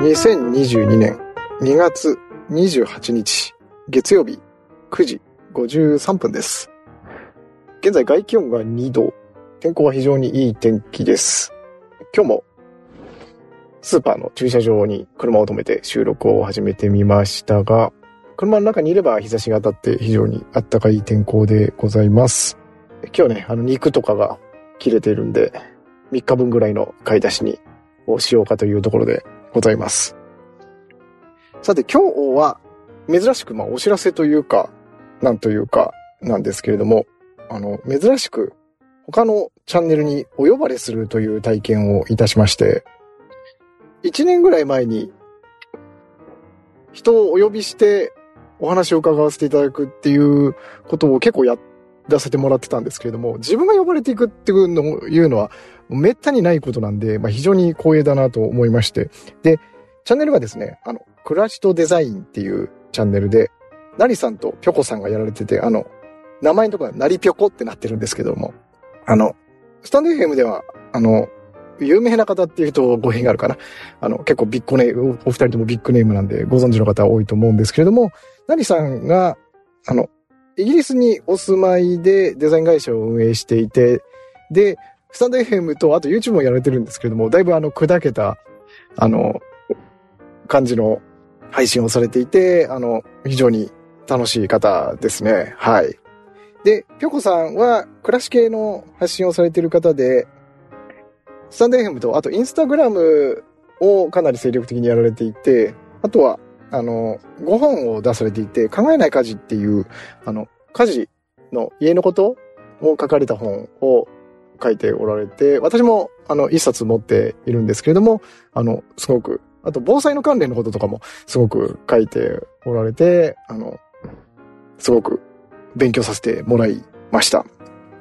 2022年2月28日月曜日9時53分です。現在外気温が2度、天候は非常にいい天気です。今日もスーパーの駐車場に車を止めて収録を始めてみましたが、車の中にいれば日差しが当たって非常に暖かい天候でございます。今日ね、あの肉とかが切れているんで、3日分ぐらいの買い出しにをしようかというところでございます。さて今日は珍しくまあお知らせというか、なんというかなんですけれども、あの、珍しく他のチャンネルにお呼ばれするという体験をいたしまして、1年ぐらい前に人をお呼びしてお話を伺わせていただくっていうことを結構やらせてもらってたんですけれども、自分が呼ばれていくっていうのいうのはめったにないことなんで、まあ、非常に光栄だなと思いまして。で、チャンネルがですね、あの、暮らしとデザインっていうチャンネルで、なりさんとぴょこさんがやられてて、あの、名前のところがなりぴょこってなってるんですけども、あの、スタンド FM では、あの、有名な方っていうと語弊があるかな。あの、結構ビッグネーム、お二人ともビッグネームなんでご存知の方多いと思うんですけれども、なりさんが、あの、イギリスにお住まいでデザイン会社を運営していて、で、スタンド FM と、あと YouTube もやられてるんですけれども、だいぶあの、砕けた、あの、感じの配信をされていて、あの、非常に楽しい方ですね。はい。で、ぴょこさんは暮らし系の発信をされている方で、スタンド FM と、あとインスタグラムをかなり精力的にやられていて、あとは、あの、ご本を出されていて、考えない家事っていう、あの、家事の家のことを書かれた本を書いておられて、私も、あの、一冊持っているんですけれども、あの、すごく、あと防災の関連のこととかもすごく書いておられて、あの、すごく勉強させてもらいました。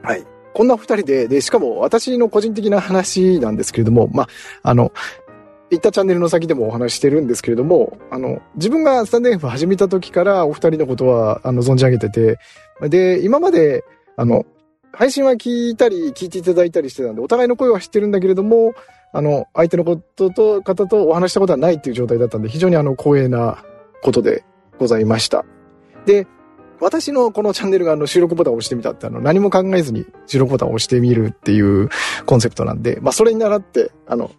はい。こんな二人で、で、しかも私の個人的な話なんですけれども、まあ、あの、行ったチャンネルの先でもお話ししてるんですけれども、あの、自分がスタンド F 始めた時からお二人のことは、あの、存じ上げてて、で、今まで、あの、配信は聞いたり、聞いていただいたりしてたんで、お互いの声は知ってるんだけれども、あの、相手のことと、方とお話したことはないっていう状態だったんで、非常にあの、光栄なことでございました。で、私のこのチャンネルがあの収録ボタンを押してみたってあの何も考えずに収録ボタンを押してみるっていうコンセプトなんで、まあそれに倣って、あの、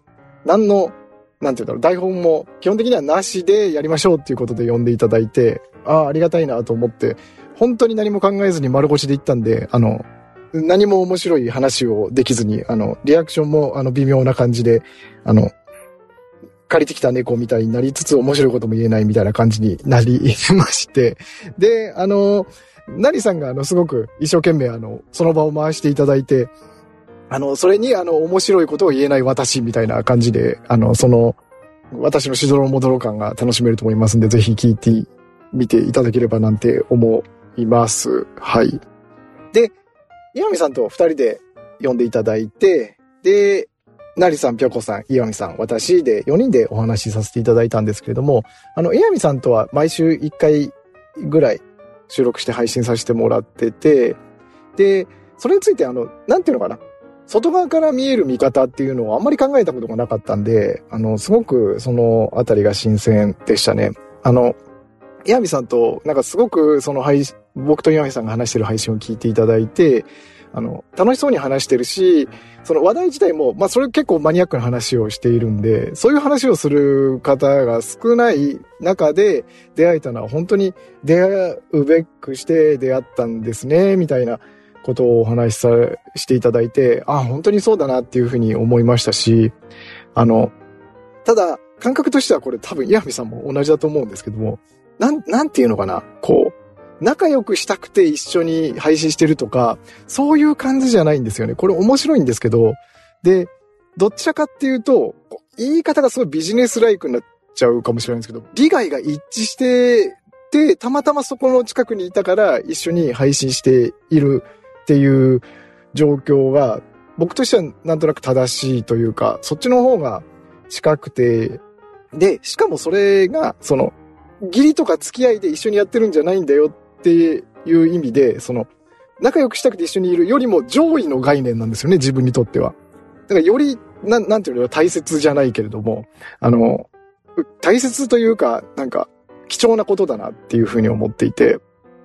何の、なんていうんだろう、台本も基本的にはなしでやりましょうっていうことで呼んでいただいて、ああ、ありがたいなと思って、本当に何も考えずに丸腰で行ったんで、あの、何も面白い話をできずに、あの、リアクションもあの微妙な感じで、あの、借りてきた猫みたいになりつつ面白いことも言えないみたいな感じになりまして。で、あの、なりさんがあの、すごく一生懸命あの、その場を回していただいて、あの、それにあの、面白いことを言えない私みたいな感じで、あの、その、私のしどろもどろ感が楽しめると思いますんで、ぜひ聞いてみていただければなんて思います。はい。で、岩見さんと二人で呼んでいただいて、で、なりさん、ぴょこさん、岩見さん、私で4人でお話しさせていただいたんですけれども、あの、岩見さんとは毎週1回ぐらい収録して配信させてもらってて、で、それについてあの、なんていうのかな。外側から見える見方っていうのをあんまり考えたことがなかったんで、あの、すごくそのあたりが新鮮でしたね。あの、岩見さんと、なんかすごくその配信、僕と岩見さんが話してる配信を聞いていただいて、あの、楽しそうに話してるし、その話題自体も、まあそれ結構マニアックな話をしているんで、そういう話をする方が少ない中で出会えたのは本当に出会うべくして出会ったんですね、みたいなことをお話しさ、していただいて、あ、本当にそうだなっていうふうに思いましたし、あの、ただ、感覚としてはこれ多分岩見さんも同じだと思うんですけども、なん、なんていうのかな、こう、仲良くしたくて一緒に配信してるとか、そういう感じじゃないんですよね。これ面白いんですけど、で、どちらかっていうと、言い方がすごいビジネスライクになっちゃうかもしれないんですけど、利害が一致してて、たまたまそこの近くにいたから一緒に配信しているっていう状況が、僕としてはなんとなく正しいというか、そっちの方が近くて、で、しかもそれが、その、義理とか付き合いで一緒にやってるんじゃないんだよっていう意味で、その、仲良くしたくて一緒にいるよりも上位の概念なんですよね、自分にとっては。だからより、なん、なんていうの大切じゃないけれども、あの、大切というか、なんか、貴重なことだなっていうふうに思っていて、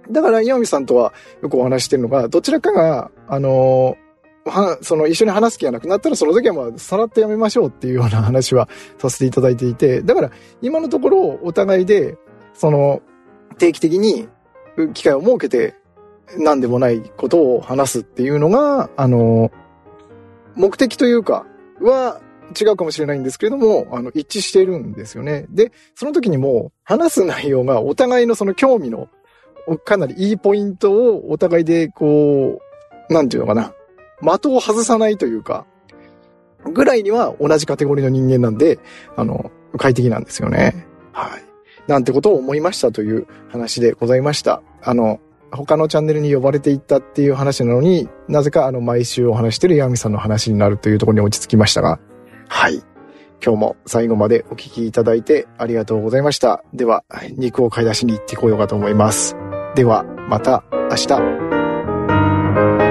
だから岩見さんとはよくお話してるのが、どちらかが、あの、は、その一緒に話す気がなくなったらその時はまあさらってやめましょうっていうような話はさせていただいていて、だから今のところお互いで、その定期的に機会を設けて何でもないことを話すっていうのが、あの、目的というかは違うかもしれないんですけれども、あの、一致しているんですよね。で、その時にも話す内容がお互いのその興味のかなりいいポイントをお互いでこう、なんていうのかな。的を外さないというか、ぐらいには同じカテゴリーの人間なんで、あの、快適なんですよね。はい。なんてことを思いましたという話でございました。あの、他のチャンネルに呼ばれていったっていう話なのに、なぜかあの毎週お話してるヤミさんの話になるというところに落ち着きましたが、はい。今日も最後までお聞きいただいてありがとうございました。では、肉を買い出しに行ってこようかと思います。では、また明日。